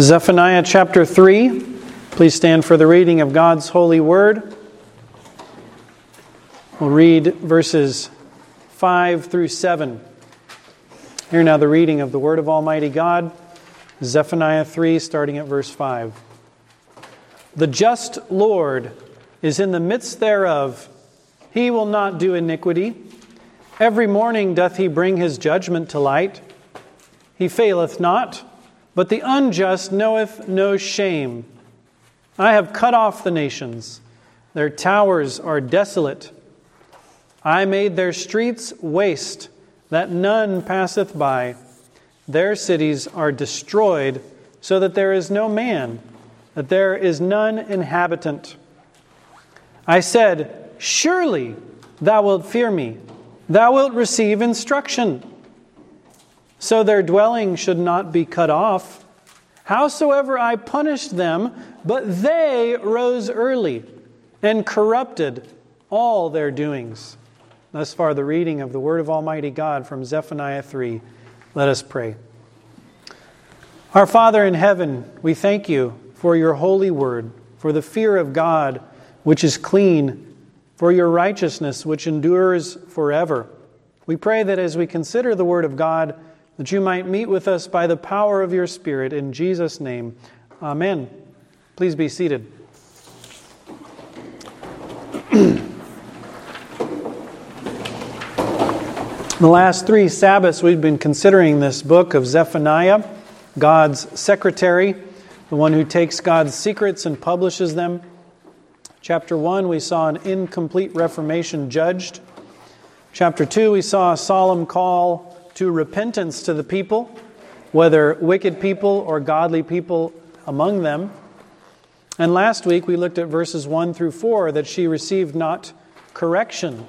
Zephaniah chapter 3. Please stand for the reading of God's holy word. We'll read verses 5 through 7. Hear now the reading of the word of Almighty God, Zephaniah 3, starting at verse 5. The just Lord is in the midst thereof, he will not do iniquity. Every morning doth he bring his judgment to light. He faileth not but the unjust knoweth no shame. I have cut off the nations, their towers are desolate. I made their streets waste, that none passeth by. Their cities are destroyed, so that there is no man, that there is none inhabitant. I said, Surely thou wilt fear me, thou wilt receive instruction so their dwelling should not be cut off. Howsoever I punished them, but they rose early and corrupted all their doings. Thus far, the reading of the Word of Almighty God from Zephaniah 3. Let us pray. Our Father in heaven, we thank you for your holy word, for the fear of God which is clean, for your righteousness which endures forever. We pray that as we consider the word of God, that you might meet with us by the power of your Spirit. In Jesus' name, amen. Please be seated. the last three Sabbaths, we've been considering this book of Zephaniah, God's secretary, the one who takes God's secrets and publishes them. Chapter 1, we saw an incomplete reformation judged. Chapter 2, we saw a solemn call to repentance to the people, whether wicked people or godly people among them. And last week we looked at verses 1 through 4 that she received not correction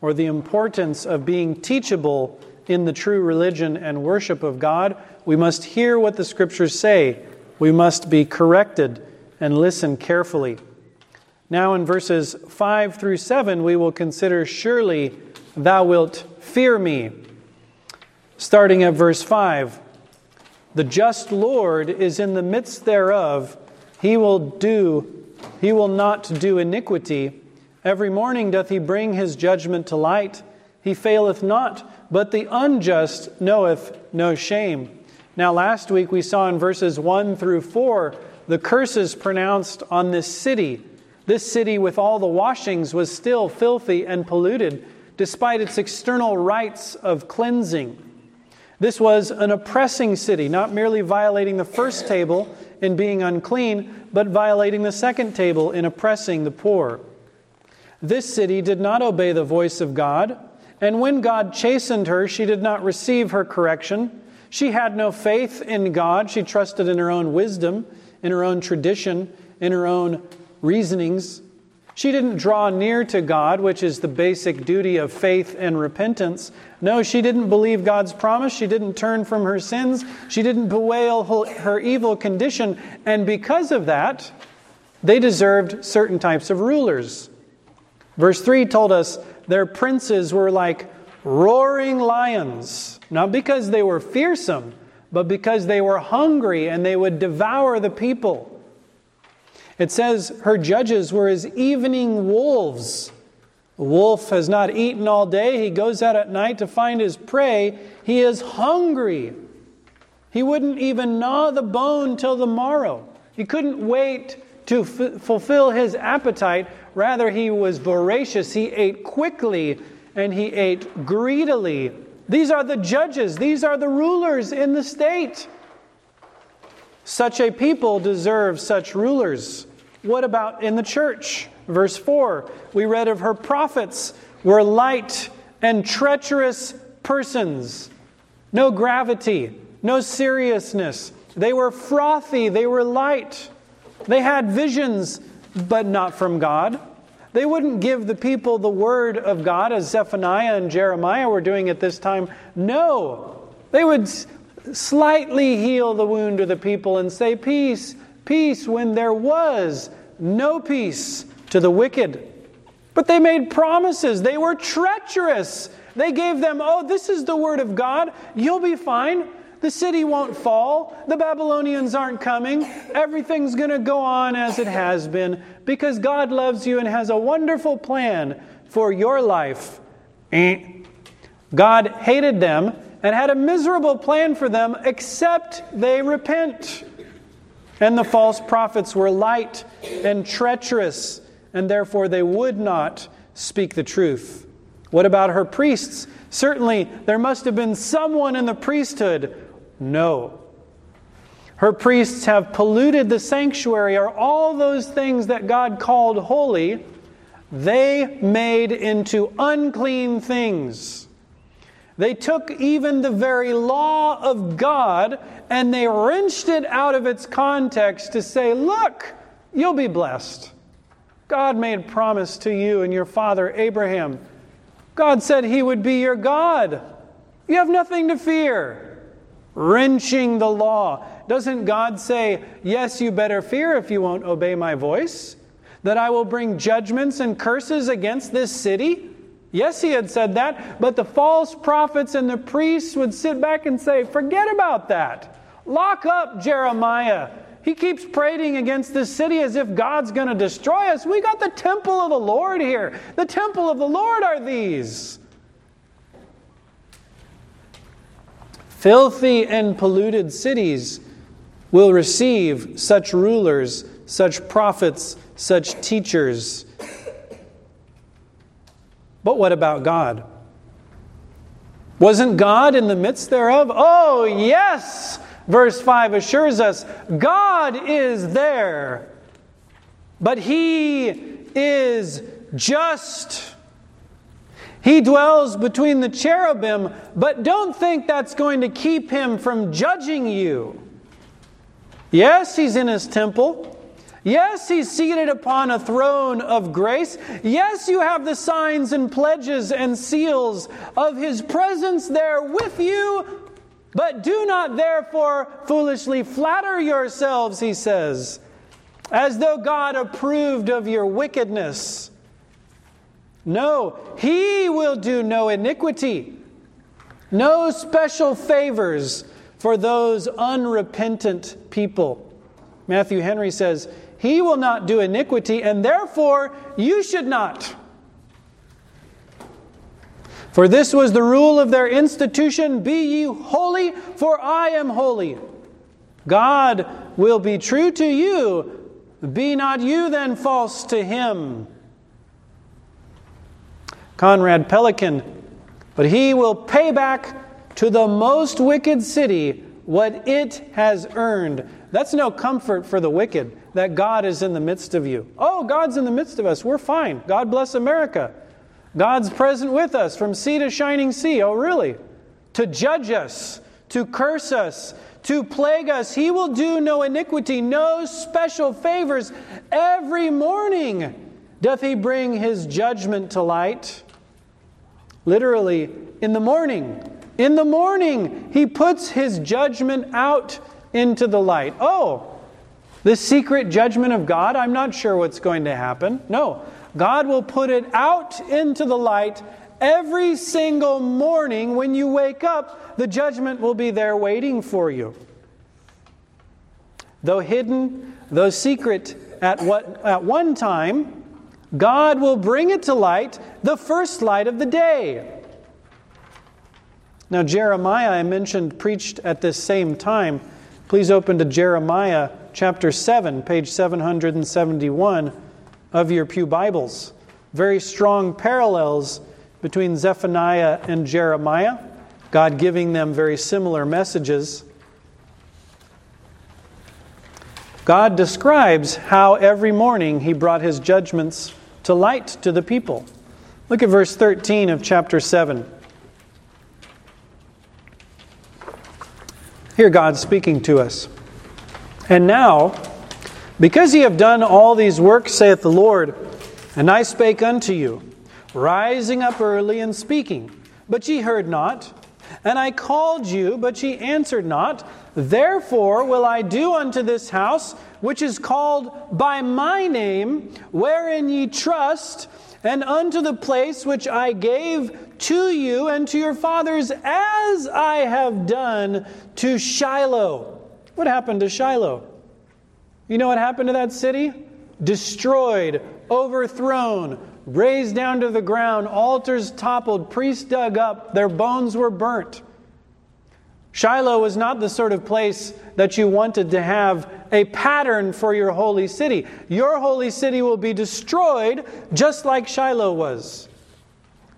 or the importance of being teachable in the true religion and worship of God. We must hear what the scriptures say, we must be corrected and listen carefully. Now, in verses 5 through 7, we will consider Surely thou wilt fear me starting at verse 5. The just Lord is in the midst thereof. He will do, he will not do iniquity. Every morning doth he bring his judgment to light. He faileth not, but the unjust knoweth no shame. Now, last week we saw in verses 1 through 4 the curses pronounced on this city. This city, with all the washings, was still filthy and polluted, despite its external rites of cleansing. This was an oppressing city, not merely violating the first table in being unclean, but violating the second table in oppressing the poor. This city did not obey the voice of God, and when God chastened her, she did not receive her correction. She had no faith in God. She trusted in her own wisdom, in her own tradition, in her own reasonings. She didn't draw near to God, which is the basic duty of faith and repentance. No, she didn't believe God's promise. She didn't turn from her sins. She didn't bewail her evil condition. And because of that, they deserved certain types of rulers. Verse 3 told us their princes were like roaring lions, not because they were fearsome, but because they were hungry and they would devour the people. It says her judges were as evening wolves. A wolf has not eaten all day. He goes out at night to find his prey. He is hungry. He wouldn't even gnaw the bone till the morrow. He couldn't wait to f- fulfill his appetite. Rather, he was voracious. He ate quickly and he ate greedily. These are the judges, these are the rulers in the state. Such a people deserve such rulers. What about in the church? Verse 4 we read of her prophets were light and treacherous persons. No gravity, no seriousness. They were frothy, they were light. They had visions, but not from God. They wouldn't give the people the word of God as Zephaniah and Jeremiah were doing at this time. No, they would slightly heal the wound of the people and say, Peace, peace, when there was no peace to the wicked. But they made promises. They were treacherous. They gave them, oh, this is the word of God. You'll be fine. The city won't fall. The Babylonians aren't coming. Everything's going to go on as it has been because God loves you and has a wonderful plan for your life. Eh. God hated them and had a miserable plan for them, except they repent. And the false prophets were light and treacherous, and therefore they would not speak the truth. What about her priests? Certainly, there must have been someone in the priesthood. No. Her priests have polluted the sanctuary, or all those things that God called holy, they made into unclean things. They took even the very law of God and they wrenched it out of its context to say, Look, you'll be blessed. God made promise to you and your father Abraham. God said he would be your God. You have nothing to fear. Wrenching the law. Doesn't God say, Yes, you better fear if you won't obey my voice? That I will bring judgments and curses against this city? Yes, he had said that, but the false prophets and the priests would sit back and say, Forget about that. Lock up Jeremiah. He keeps prating against this city as if God's going to destroy us. We got the temple of the Lord here. The temple of the Lord are these. Filthy and polluted cities will receive such rulers, such prophets, such teachers but what about God? Wasn't God in the midst thereof? Oh, yes! Verse 5 assures us God is there, but He is just. He dwells between the cherubim, but don't think that's going to keep Him from judging you. Yes, He's in His temple. Yes, he's seated upon a throne of grace. Yes, you have the signs and pledges and seals of his presence there with you. But do not therefore foolishly flatter yourselves, he says, as though God approved of your wickedness. No, he will do no iniquity, no special favors for those unrepentant people. Matthew Henry says, he will not do iniquity, and therefore you should not. For this was the rule of their institution Be ye holy, for I am holy. God will be true to you. Be not you then false to him. Conrad Pellican, but he will pay back to the most wicked city what it has earned. That's no comfort for the wicked that God is in the midst of you. Oh, God's in the midst of us. We're fine. God bless America. God's present with us from sea to shining sea. Oh, really? To judge us, to curse us, to plague us. He will do no iniquity, no special favors. Every morning doth he bring his judgment to light. Literally, in the morning. In the morning, he puts his judgment out into the light. Oh, the secret judgment of God, I'm not sure what's going to happen. No, God will put it out into the light every single morning when you wake up. The judgment will be there waiting for you. Though hidden, though secret at, what, at one time, God will bring it to light, the first light of the day. Now, Jeremiah, I mentioned, preached at this same time. Please open to Jeremiah chapter 7, page 771 of your Pew Bibles. Very strong parallels between Zephaniah and Jeremiah, God giving them very similar messages. God describes how every morning he brought his judgments to light to the people. Look at verse 13 of chapter 7. Here, God speaking to us. And now, because ye have done all these works, saith the Lord, and I spake unto you, rising up early and speaking, but ye heard not, and I called you, but ye answered not. Therefore will I do unto this house, which is called by my name, wherein ye trust, and unto the place which I gave to you and to your fathers, as I have done to Shiloh. What happened to Shiloh? You know what happened to that city? Destroyed, overthrown, razed down to the ground, altars toppled, priests dug up, their bones were burnt. Shiloh was not the sort of place that you wanted to have a pattern for your holy city. Your holy city will be destroyed just like Shiloh was.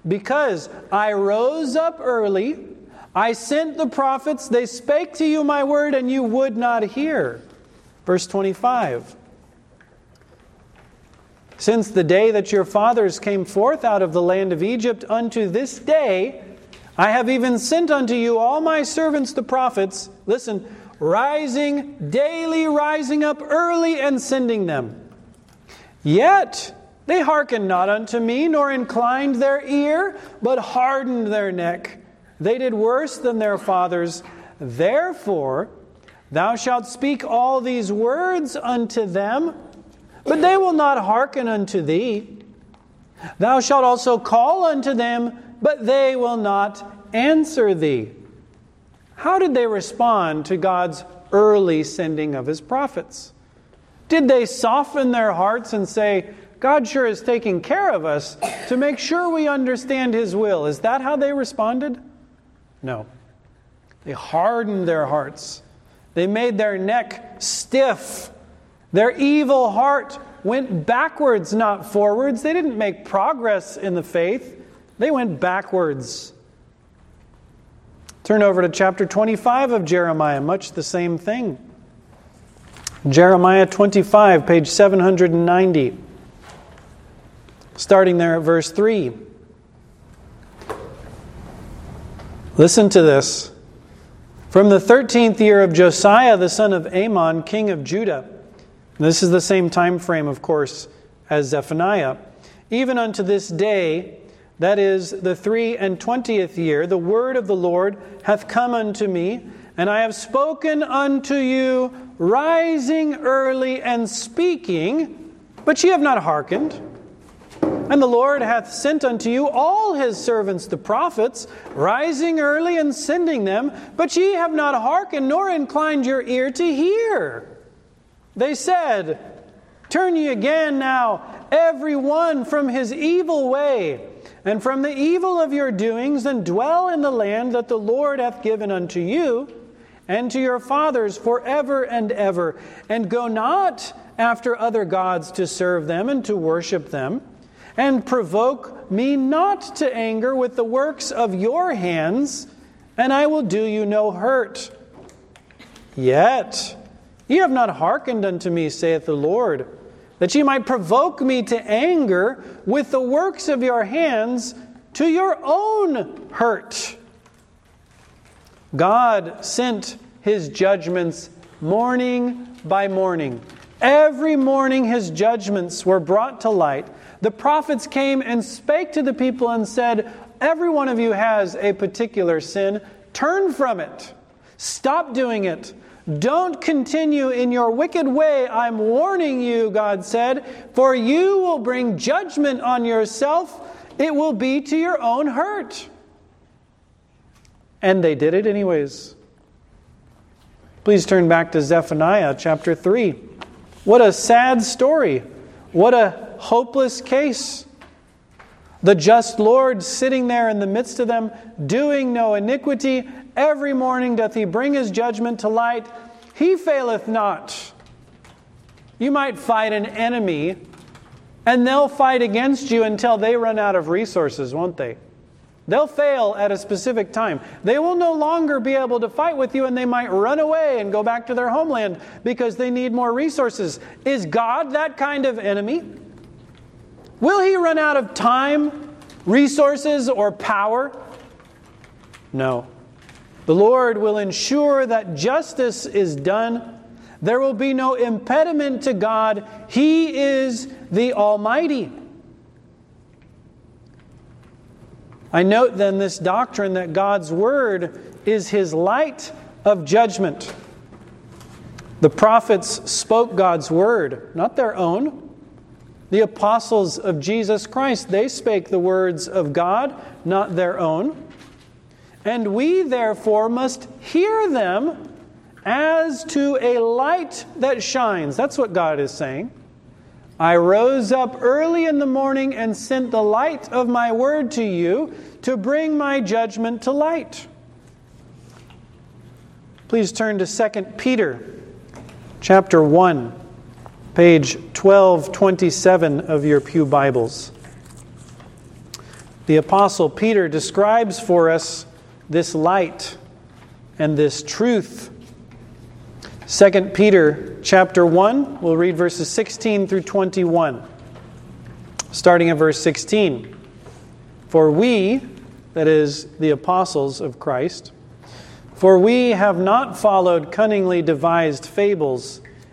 Because I rose up early, I sent the prophets, they spake to you my word, and you would not hear. Verse 25. Since the day that your fathers came forth out of the land of Egypt unto this day, I have even sent unto you all my servants the prophets. Listen, rising, daily rising up early and sending them. Yet they hearkened not unto me, nor inclined their ear, but hardened their neck. They did worse than their fathers. Therefore, thou shalt speak all these words unto them but they will not hearken unto thee. Thou shalt also call unto them, but they will not answer thee. How did they respond to God's early sending of his prophets? Did they soften their hearts and say, God sure is taking care of us to make sure we understand his will? Is that how they responded? No. They hardened their hearts, they made their neck stiff their evil heart went backwards, not forwards. They didn't make progress in the faith, they went backwards. Turn over to chapter 25 of Jeremiah, much the same thing. Jeremiah 25, page 790. Starting there at verse 3. Listen to this. From the 13th year of Josiah, the son of Amon, king of Judah, this is the same time frame, of course, as Zephaniah. Even unto this day, that is the three and twentieth year, the word of the Lord hath come unto me, and I have spoken unto you, rising early and speaking, but ye have not hearkened. And the Lord hath sent unto you all his servants the prophets, rising early and sending them, but ye have not hearkened, nor inclined your ear to hear. They said, Turn ye again now, every one from his evil way, and from the evil of your doings, and dwell in the land that the Lord hath given unto you and to your fathers forever and ever, and go not after other gods to serve them and to worship them, and provoke me not to anger with the works of your hands, and I will do you no hurt. Yet, Ye have not hearkened unto me, saith the Lord, that ye might provoke me to anger with the works of your hands to your own hurt. God sent his judgments morning by morning. Every morning his judgments were brought to light. The prophets came and spake to the people and said, Every one of you has a particular sin. Turn from it. Stop doing it. Don't continue in your wicked way. I'm warning you, God said, for you will bring judgment on yourself. It will be to your own hurt. And they did it anyways. Please turn back to Zephaniah chapter 3. What a sad story. What a hopeless case. The just Lord sitting there in the midst of them, doing no iniquity, Every morning doth he bring his judgment to light. He faileth not. You might fight an enemy, and they'll fight against you until they run out of resources, won't they? They'll fail at a specific time. They will no longer be able to fight with you, and they might run away and go back to their homeland because they need more resources. Is God that kind of enemy? Will he run out of time, resources, or power? No. The Lord will ensure that justice is done. There will be no impediment to God. He is the Almighty. I note then this doctrine that God's Word is His light of judgment. The prophets spoke God's Word, not their own. The apostles of Jesus Christ. They spake the words of God, not their own. And we, therefore, must hear them as to a light that shines. That's what God is saying. I rose up early in the morning and sent the light of my word to you to bring my judgment to light. Please turn to 2 Peter chapter 1 page 1227 of your Pew Bibles. The Apostle Peter describes for us this light and this truth. 2 Peter chapter 1, we'll read verses 16 through 21. Starting at verse 16. For we, that is, the apostles of Christ, for we have not followed cunningly devised fables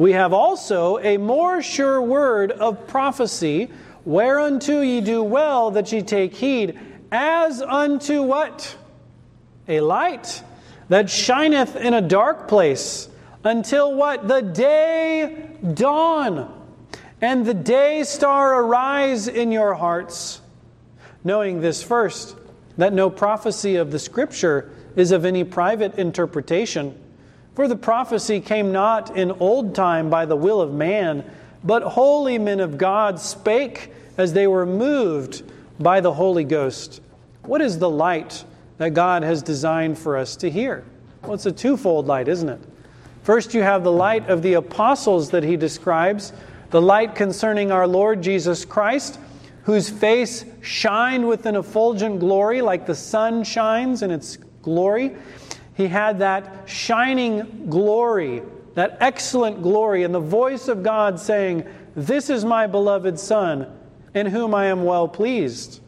we have also a more sure word of prophecy, whereunto ye do well that ye take heed, as unto what? A light that shineth in a dark place, until what? The day dawn, and the day star arise in your hearts. Knowing this first, that no prophecy of the Scripture is of any private interpretation for the prophecy came not in old time by the will of man, but holy men of God spake as they were moved by the Holy Ghost. What is the light that God has designed for us to hear? Well, it's a twofold light, isn't it? First, you have the light of the apostles that he describes, the light concerning our Lord Jesus Christ, whose face shined with an effulgent glory like the sun shines in its glory. He had that shining glory, that excellent glory, and the voice of God saying, This is my beloved Son, in whom I am well pleased.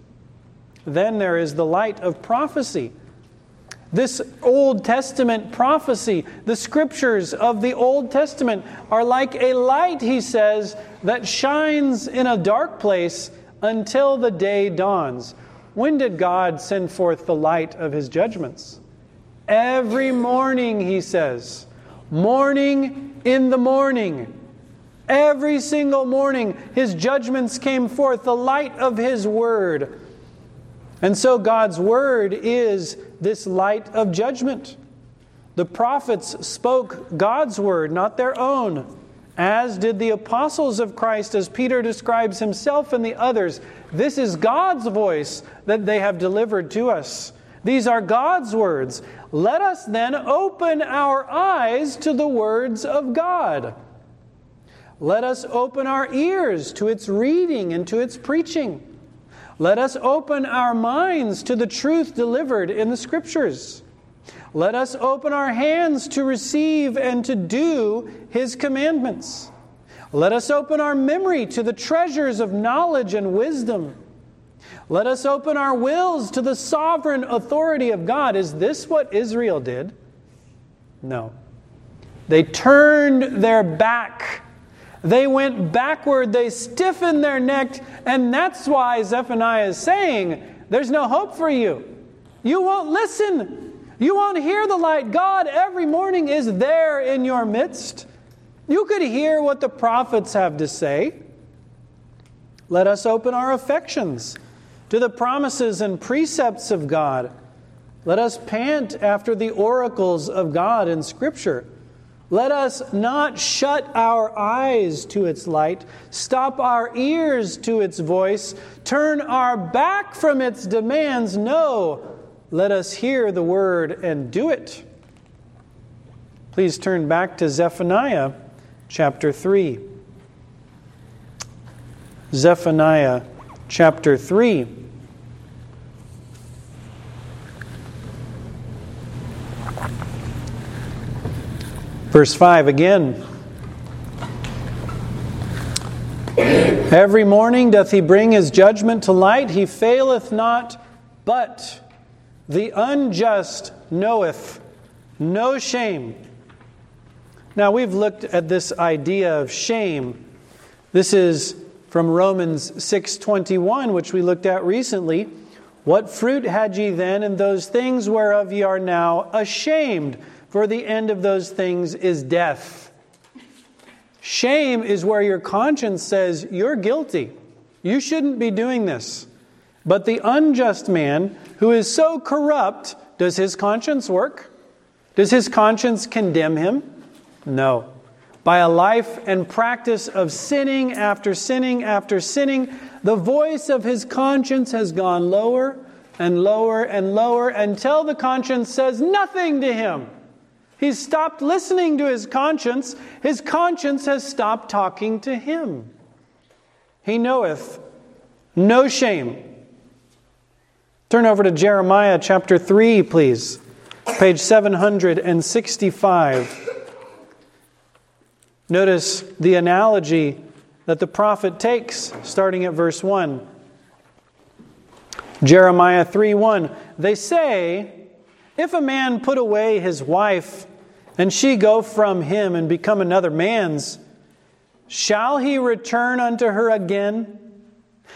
Then there is the light of prophecy. This Old Testament prophecy, the scriptures of the Old Testament, are like a light, he says, that shines in a dark place until the day dawns. When did God send forth the light of his judgments? Every morning, he says. Morning in the morning. Every single morning, his judgments came forth, the light of his word. And so, God's word is this light of judgment. The prophets spoke God's word, not their own, as did the apostles of Christ, as Peter describes himself and the others. This is God's voice that they have delivered to us. These are God's words. Let us then open our eyes to the words of God. Let us open our ears to its reading and to its preaching. Let us open our minds to the truth delivered in the Scriptures. Let us open our hands to receive and to do His commandments. Let us open our memory to the treasures of knowledge and wisdom. Let us open our wills to the sovereign authority of God. Is this what Israel did? No. They turned their back. They went backward. They stiffened their neck. And that's why Zephaniah is saying, There's no hope for you. You won't listen. You won't hear the light. God every morning is there in your midst. You could hear what the prophets have to say. Let us open our affections to the promises and precepts of God. Let us pant after the oracles of God in Scripture. Let us not shut our eyes to its light, stop our ears to its voice, turn our back from its demands. No, let us hear the word and do it. Please turn back to Zephaniah chapter 3. Zephaniah chapter 3. Verse 5 again. Every morning doth he bring his judgment to light, he faileth not, but the unjust knoweth no shame. Now we've looked at this idea of shame. This is from Romans 6:21 which we looked at recently. What fruit had ye then in those things whereof ye are now ashamed? For the end of those things is death. Shame is where your conscience says you're guilty. You shouldn't be doing this. But the unjust man who is so corrupt, does his conscience work? Does his conscience condemn him? No. By a life and practice of sinning after sinning after sinning, the voice of his conscience has gone lower and lower and lower until the conscience says nothing to him. He's stopped listening to his conscience. His conscience has stopped talking to him. He knoweth no shame. Turn over to Jeremiah chapter 3, please. Page 765. Notice the analogy that the prophet takes starting at verse 1. Jeremiah 3 1. They say, If a man put away his wife, and she go from him and become another man's, shall he return unto her again?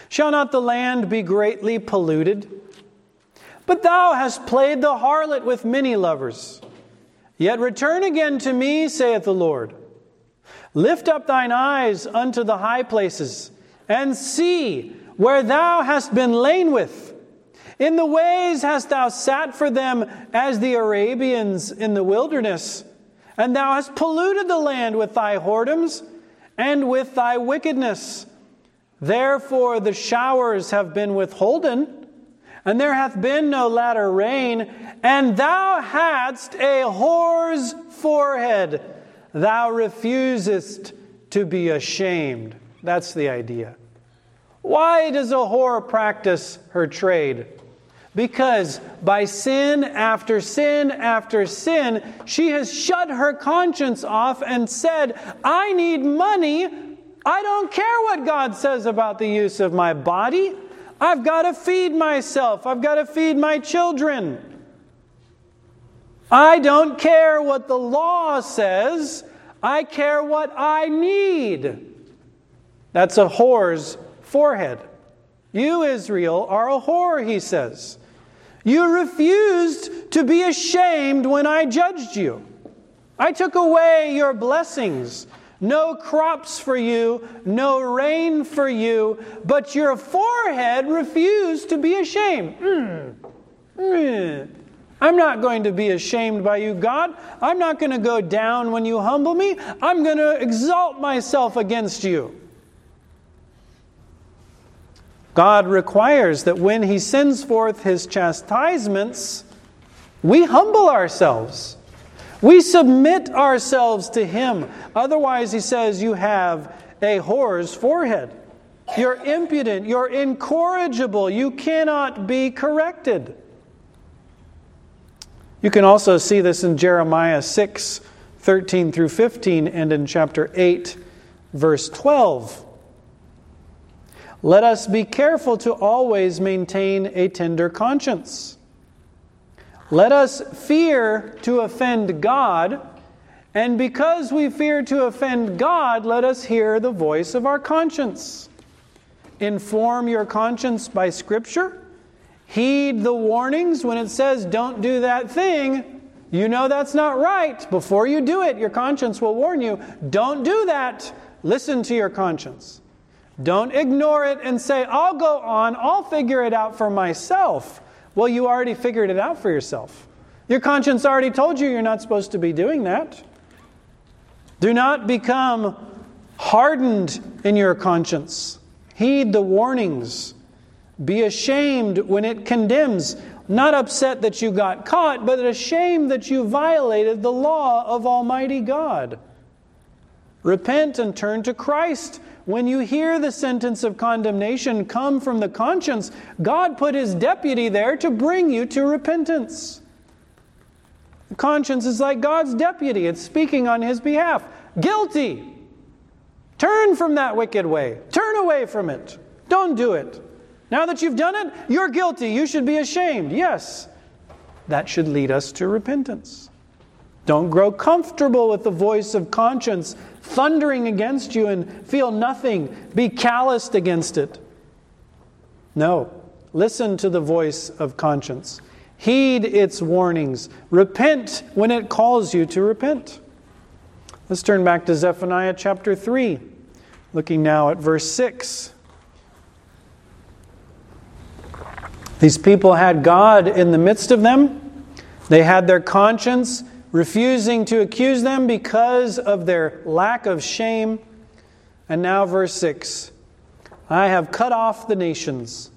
Shall not the land be greatly polluted? But thou hast played the harlot with many lovers. Yet return again to me, saith the Lord. Lift up thine eyes unto the high places, and see where thou hast been lain with. In the ways hast thou sat for them as the Arabians in the wilderness, and thou hast polluted the land with thy whoredoms and with thy wickedness. Therefore the showers have been withholden and there hath been no latter rain, and thou hadst a whore's forehead. Thou refusest to be ashamed. That's the idea. Why does a whore practice her trade? Because by sin after sin after sin, she has shut her conscience off and said, I need money. I don't care what God says about the use of my body. I've got to feed myself. I've got to feed my children. I don't care what the law says. I care what I need. That's a whore's forehead. You, Israel, are a whore, he says. You refused to be ashamed when I judged you. I took away your blessings. No crops for you, no rain for you, but your forehead refused to be ashamed. Mm. Mm. I'm not going to be ashamed by you, God. I'm not going to go down when you humble me. I'm going to exalt myself against you. God requires that when He sends forth His chastisements, we humble ourselves. We submit ourselves to Him. Otherwise, He says, you have a whore's forehead. You're impudent. You're incorrigible. You cannot be corrected. You can also see this in Jeremiah 6 13 through 15 and in chapter 8, verse 12. Let us be careful to always maintain a tender conscience let us fear to offend God, and because we fear to offend God, let us hear the voice of our conscience. Inform your conscience by Scripture. Heed the warnings when it says, don't do that thing. You know that's not right. Before you do it, your conscience will warn you, don't do that. Listen to your conscience. Don't ignore it and say, I'll go on, I'll figure it out for myself. Well, you already figured it out for yourself. Your conscience already told you you're not supposed to be doing that. Do not become hardened in your conscience. Heed the warnings. Be ashamed when it condemns. Not upset that you got caught, but ashamed that you violated the law of Almighty God. Repent and turn to Christ when you hear the sentence of condemnation come from the conscience, God put his deputy there to bring you to repentance. The conscience is like God's deputy, it's speaking on his behalf. Guilty. Turn from that wicked way. Turn away from it. Don't do it. Now that you've done it, you're guilty. You should be ashamed. Yes. That should lead us to repentance. Don't grow comfortable with the voice of conscience thundering against you and feel nothing. Be calloused against it. No. Listen to the voice of conscience. Heed its warnings. Repent when it calls you to repent. Let's turn back to Zephaniah chapter 3, looking now at verse 6. These people had God in the midst of them. They had their conscience refusing to accuse them because of their lack of shame. And now, verse 6 I have cut off the nations,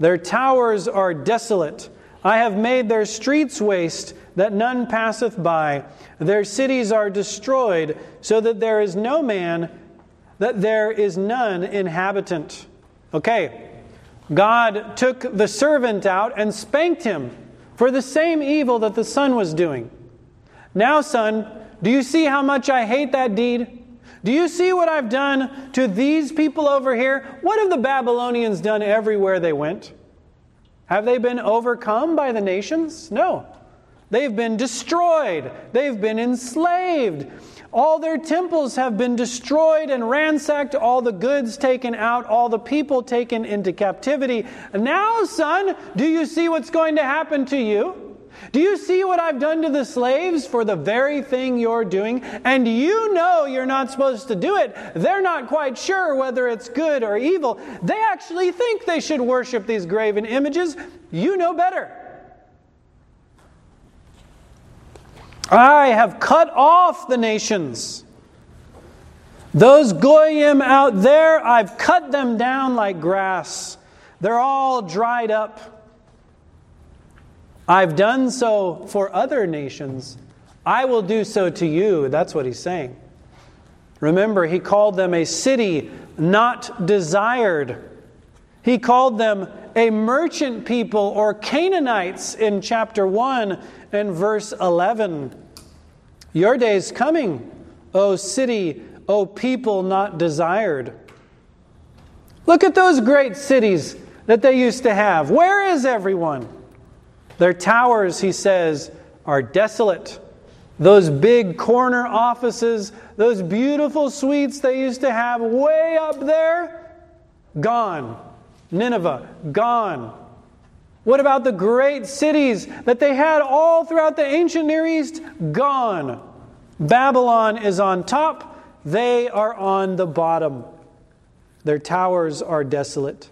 their towers are desolate. I have made their streets waste, that none passeth by. Their cities are destroyed, so that there is no man, that there is none inhabitant. Okay, God took the servant out and spanked him for the same evil that the son was doing. Now, son, do you see how much I hate that deed? Do you see what I've done to these people over here? What have the Babylonians done everywhere they went? Have they been overcome by the nations? No. They've been destroyed, they've been enslaved. All their temples have been destroyed and ransacked, all the goods taken out, all the people taken into captivity. Now, son, do you see what's going to happen to you? Do you see what I've done to the slaves for the very thing you're doing? And you know you're not supposed to do it. They're not quite sure whether it's good or evil. They actually think they should worship these graven images. You know better. I have cut off the nations. Those Goyim out there, I've cut them down like grass. They're all dried up. I've done so for other nations. I will do so to you. That's what he's saying. Remember, he called them a city not desired. He called them a merchant people or Canaanites in chapter 1 and verse 11. Your day is coming, O city, O people not desired. Look at those great cities that they used to have. Where is everyone? Their towers, he says, are desolate. Those big corner offices, those beautiful suites they used to have way up there, gone. Nineveh, gone. What about the great cities that they had all throughout the ancient Near East? Gone. Babylon is on top, they are on the bottom. Their towers are desolate.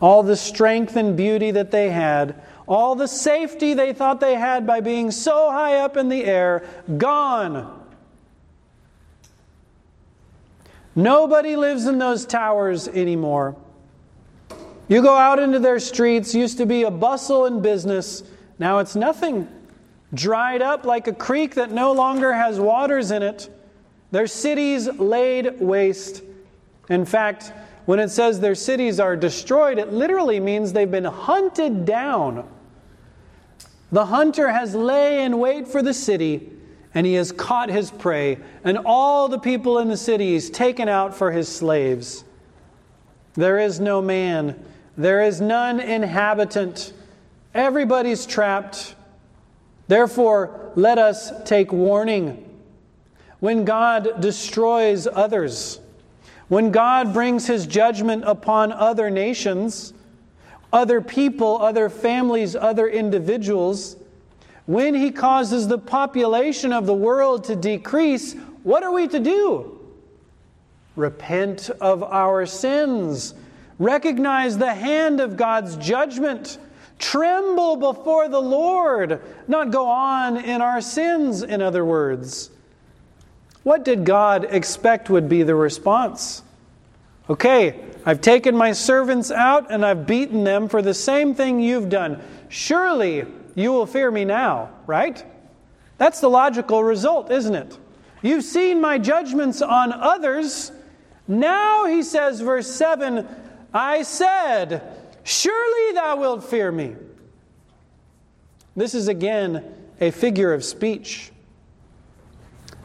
All the strength and beauty that they had, all the safety they thought they had by being so high up in the air, gone. Nobody lives in those towers anymore. You go out into their streets, used to be a bustle and business, now it's nothing. Dried up like a creek that no longer has waters in it. Their cities laid waste. In fact, when it says their cities are destroyed, it literally means they've been hunted down. The hunter has lay in wait for the city, and he has caught his prey, and all the people in the city he's taken out for his slaves. There is no man there is none inhabitant. Everybody's trapped. Therefore, let us take warning. When God destroys others, when God brings his judgment upon other nations, other people, other families, other individuals, when he causes the population of the world to decrease, what are we to do? Repent of our sins Recognize the hand of God's judgment. Tremble before the Lord, not go on in our sins, in other words. What did God expect would be the response? Okay, I've taken my servants out and I've beaten them for the same thing you've done. Surely you will fear me now, right? That's the logical result, isn't it? You've seen my judgments on others. Now, he says, verse 7 I said, Surely thou wilt fear me. This is again a figure of speech.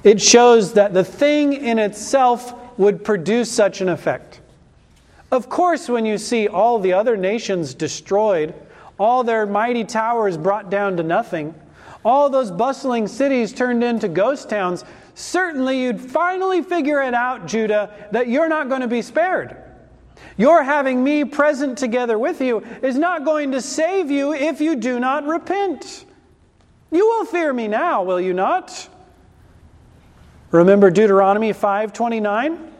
It shows that the thing in itself would produce such an effect. Of course, when you see all the other nations destroyed, all their mighty towers brought down to nothing, all those bustling cities turned into ghost towns, certainly you'd finally figure it out, Judah, that you're not going to be spared. Your having me present together with you is not going to save you if you do not repent. You will fear me now, will you not? Remember Deuteronomy 5:29?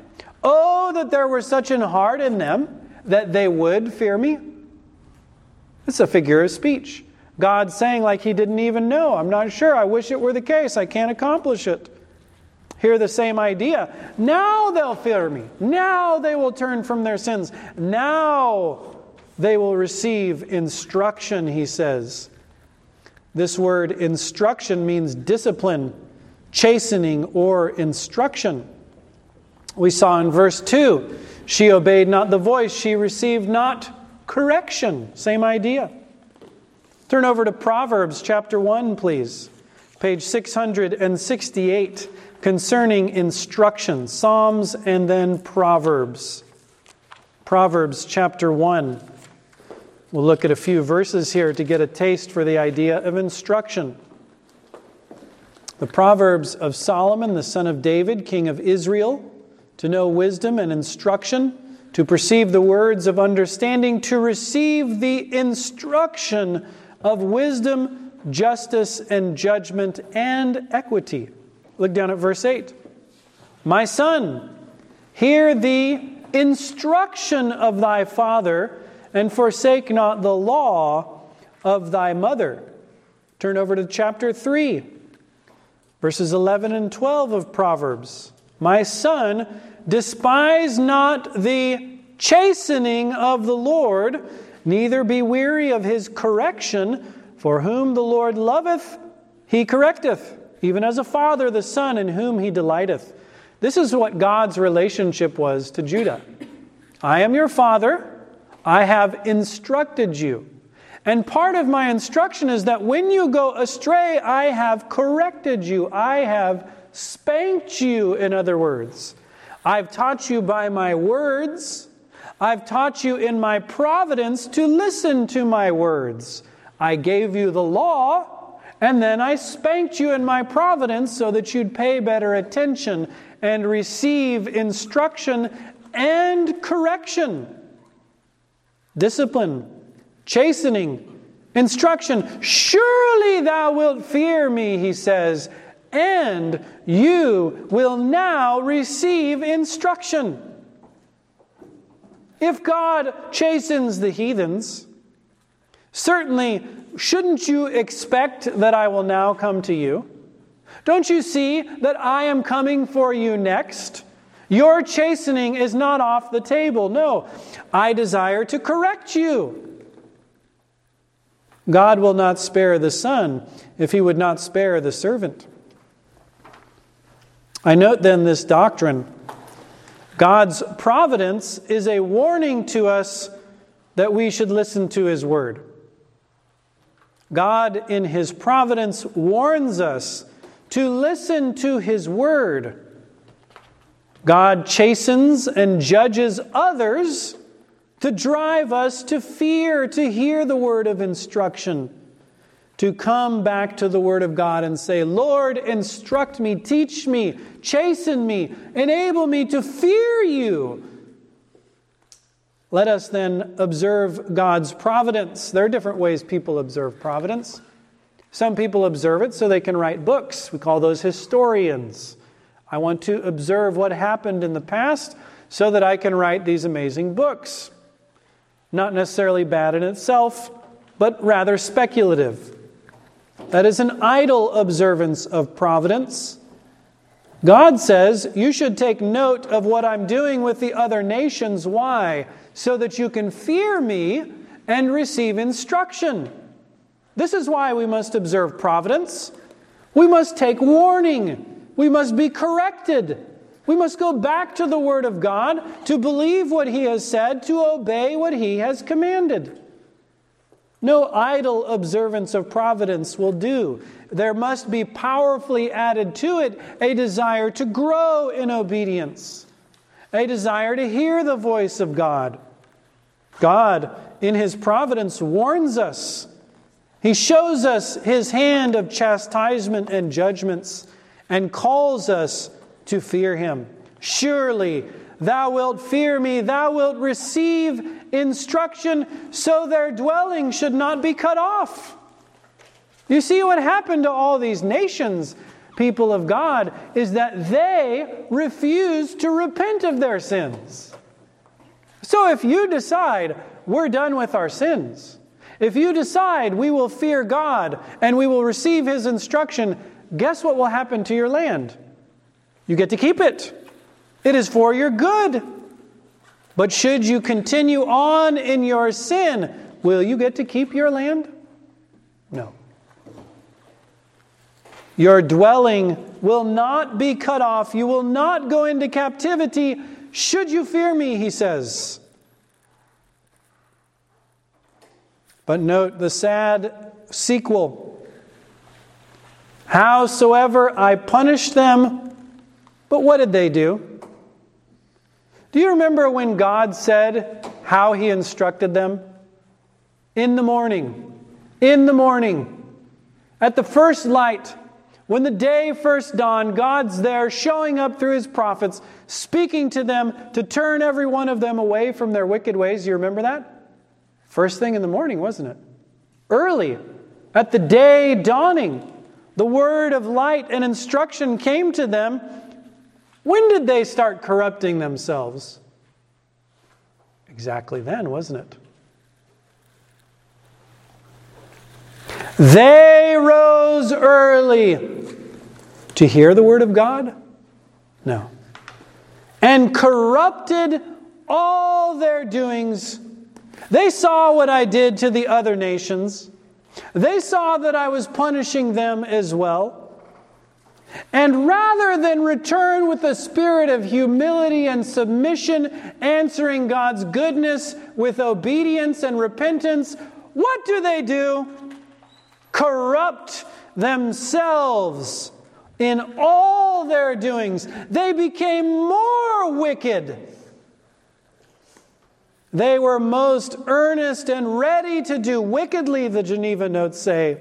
Oh, that there were such an heart in them that they would fear me. It's a figure of speech. God saying, like he didn't even know. I'm not sure. I wish it were the case. I can't accomplish it. Hear the same idea. Now they'll fear me. Now they will turn from their sins. Now they will receive instruction, he says. This word instruction means discipline, chastening, or instruction. We saw in verse 2 she obeyed not the voice, she received not correction. Same idea. Turn over to Proverbs chapter 1, please. Page 668, concerning instruction. Psalms and then Proverbs. Proverbs chapter 1. We'll look at a few verses here to get a taste for the idea of instruction. The Proverbs of Solomon, the son of David, king of Israel, to know wisdom and instruction, to perceive the words of understanding, to receive the instruction of wisdom, justice, and judgment and equity. Look down at verse 8. My son, hear the instruction of thy father, and forsake not the law of thy mother. Turn over to chapter 3, verses 11 and 12 of Proverbs. My son, Despise not the chastening of the Lord, neither be weary of his correction, for whom the Lord loveth, he correcteth, even as a father the son in whom he delighteth. This is what God's relationship was to Judah. I am your father, I have instructed you. And part of my instruction is that when you go astray, I have corrected you. I have spanked you, in other words. I've taught you by my words. I've taught you in my providence to listen to my words. I gave you the law, and then I spanked you in my providence so that you'd pay better attention and receive instruction and correction, discipline, chastening, instruction. Surely thou wilt fear me, he says, and you will now receive instruction. If God chastens the heathens, certainly shouldn't you expect that I will now come to you? Don't you see that I am coming for you next? Your chastening is not off the table. No, I desire to correct you. God will not spare the son if he would not spare the servant. I note then this doctrine God's providence is a warning to us that we should listen to His word. God, in His providence, warns us to listen to His word. God chastens and judges others to drive us to fear, to hear the word of instruction to come back to the Word of God and say, Lord, instruct me, teach me, chasten me, enable me to fear you. Let us then observe God's providence. There are different ways people observe providence. Some people observe it so they can write books. We call those historians. I want to observe what happened in the past so that I can write these amazing books. Not necessarily bad in itself, but rather speculative. That is an idle observance of providence. God says, You should take note of what I'm doing with the other nations. Why? So that you can fear me and receive instruction. This is why we must observe providence. We must take warning. We must be corrected. We must go back to the Word of God to believe what He has said, to obey what He has commanded. No idle observance of providence will do. There must be powerfully added to it a desire to grow in obedience. a desire to hear the voice of God. God, in His providence, warns us. He shows us His hand of chastisement and judgments and calls us to fear Him. Surely thou wilt fear me, thou wilt receive instruction, so their dwelling should not be cut off. You see what happened to all these nations people of God is that they refuse to repent of their sins. So if you decide we're done with our sins, if you decide we will fear God and we will receive His instruction, guess what will happen to your land? You get to keep it. It is for your good. But should you continue on in your sin, will you get to keep your land? No. Your dwelling will not be cut off. You will not go into captivity. Should you fear me, he says. But note the sad sequel. Howsoever I punished them, but what did they do? Do you remember when God said how he instructed them? In the morning, in the morning, at the first light, when the day first dawned, God's there showing up through his prophets, speaking to them to turn every one of them away from their wicked ways. You remember that? First thing in the morning, wasn't it? Early, at the day dawning, the word of light and instruction came to them. When did they start corrupting themselves? Exactly then, wasn't it? They rose early to hear the word of God? No. And corrupted all their doings. They saw what I did to the other nations. They saw that I was punishing them as well. And rather than return with a spirit of humility and submission, answering God's goodness with obedience and repentance, what do they do? Corrupt themselves in all their doings. They became more wicked. They were most earnest and ready to do wickedly, the Geneva notes say.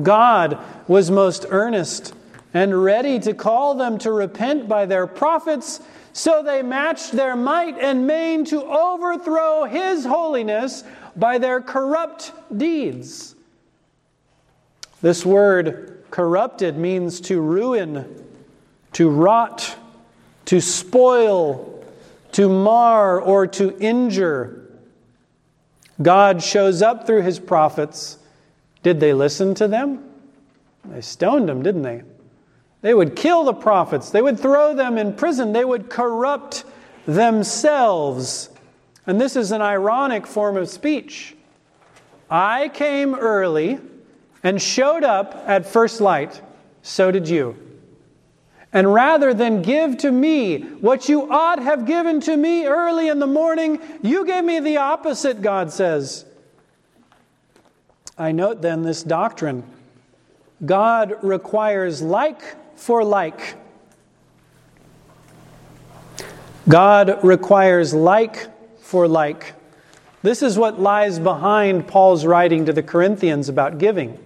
God was most earnest and ready to call them to repent by their prophets, so they matched their might and main to overthrow His holiness by their corrupt deeds. This word Corrupted means to ruin, to rot, to spoil, to mar, or to injure. God shows up through his prophets. Did they listen to them? They stoned them, didn't they? They would kill the prophets, they would throw them in prison, they would corrupt themselves. And this is an ironic form of speech. I came early and showed up at first light, so did you. And rather than give to me what you ought have given to me early in the morning, you gave me the opposite, God says. I note then this doctrine God requires like for like. God requires like for like. This is what lies behind Paul's writing to the Corinthians about giving.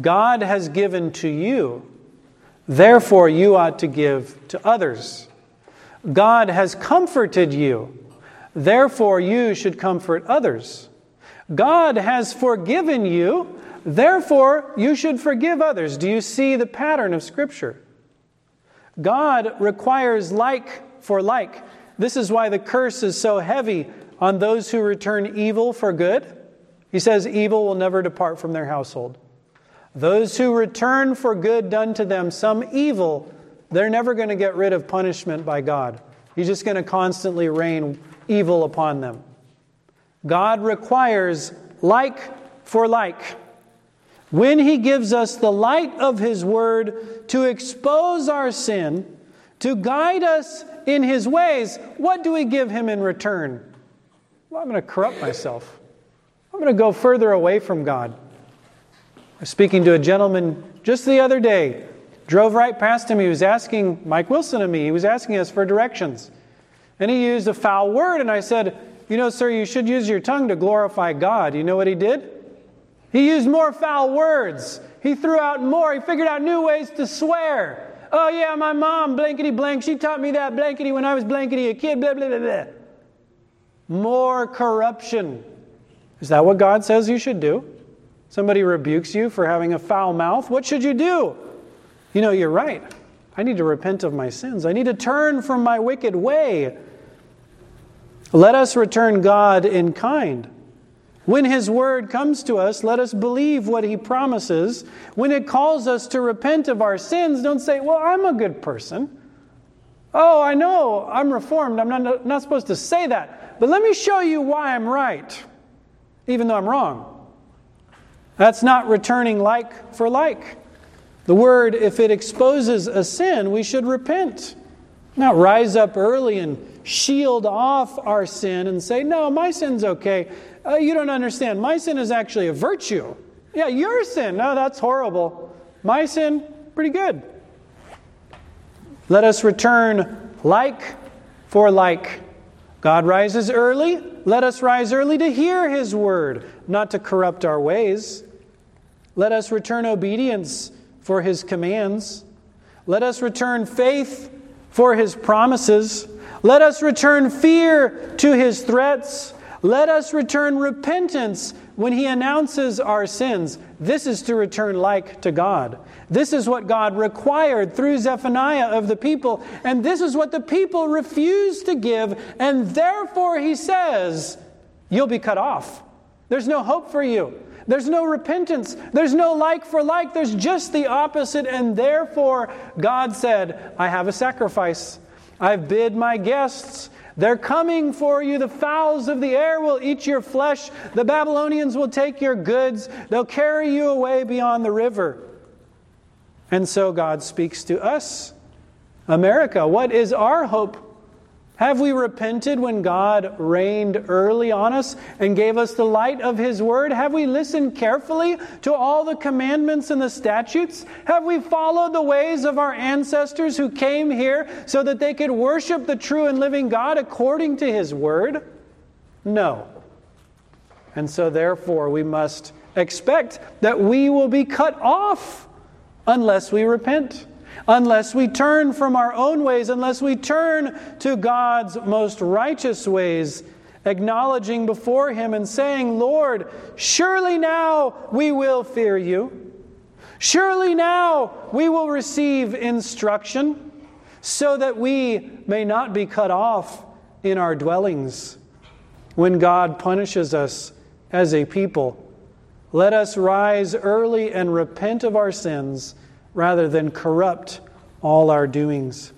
God has given to you, therefore you ought to give to others. God has comforted you, therefore you should comfort others. God has forgiven you, therefore you should forgive others. Do you see the pattern of Scripture? God requires like for like. This is why the curse is so heavy on those who return evil for good. He says, Evil will never depart from their household. Those who return for good done to them some evil, they're never going to get rid of punishment by God. He's just going to constantly rain evil upon them. God requires like for like. When He gives us the light of His Word to expose our sin, to guide us in His ways, what do we give Him in return? Well, I'm going to corrupt myself. I'm going to go further away from God. I was speaking to a gentleman just the other day Drove right past him. He was asking Mike Wilson and me, he was asking us for directions. And he used a foul word, and I said, You know, sir, you should use your tongue to glorify God. You know what he did? He used more foul words. He threw out more. He figured out new ways to swear. Oh, yeah, my mom, blankety blank, she taught me that blankety when I was blankety a kid, blah, blah, blah, blah. More corruption. Is that what God says you should do? Somebody rebukes you for having a foul mouth. What should you do? You know, you're right. I need to repent of my sins. I need to turn from my wicked way. Let us return God in kind. When His word comes to us, let us believe what He promises. When it calls us to repent of our sins, don't say, Well, I'm a good person. Oh, I know I'm reformed. I'm not, not supposed to say that. But let me show you why I'm right, even though I'm wrong. That's not returning like for like. The word, if it exposes a sin, we should repent. Not rise up early and shield off our sin and say, No, my sin's okay. Uh, you don't understand. My sin is actually a virtue. Yeah, your sin, no, that's horrible. My sin, pretty good. Let us return like for like. God rises early. Let us rise early to hear his word, not to corrupt our ways. Let us return obedience for his commands. Let us return faith for his promises. Let us return fear to his threats. Let us return repentance when he announces our sins. This is to return like to God. This is what God required through Zephaniah of the people, and this is what the people refused to give, and therefore he says, You'll be cut off. There's no hope for you. There's no repentance. There's no like for like. There's just the opposite. And therefore, God said, I have a sacrifice. I've bid my guests. They're coming for you. The fowls of the air will eat your flesh. The Babylonians will take your goods. They'll carry you away beyond the river. And so God speaks to us. America, what is our hope? Have we repented when God rained early on us and gave us the light of His Word? Have we listened carefully to all the commandments and the statutes? Have we followed the ways of our ancestors who came here so that they could worship the true and living God according to His Word? No. And so, therefore, we must expect that we will be cut off unless we repent unless we turn from our own ways, unless we turn to God's most righteous ways, acknowledging before Him and saying, Lord, surely now we will fear you. Surely now we will receive instruction so that we may not be cut off in our dwellings. When God punishes us as a people, let us rise early and repent of our sins rather than corrupt all our doings.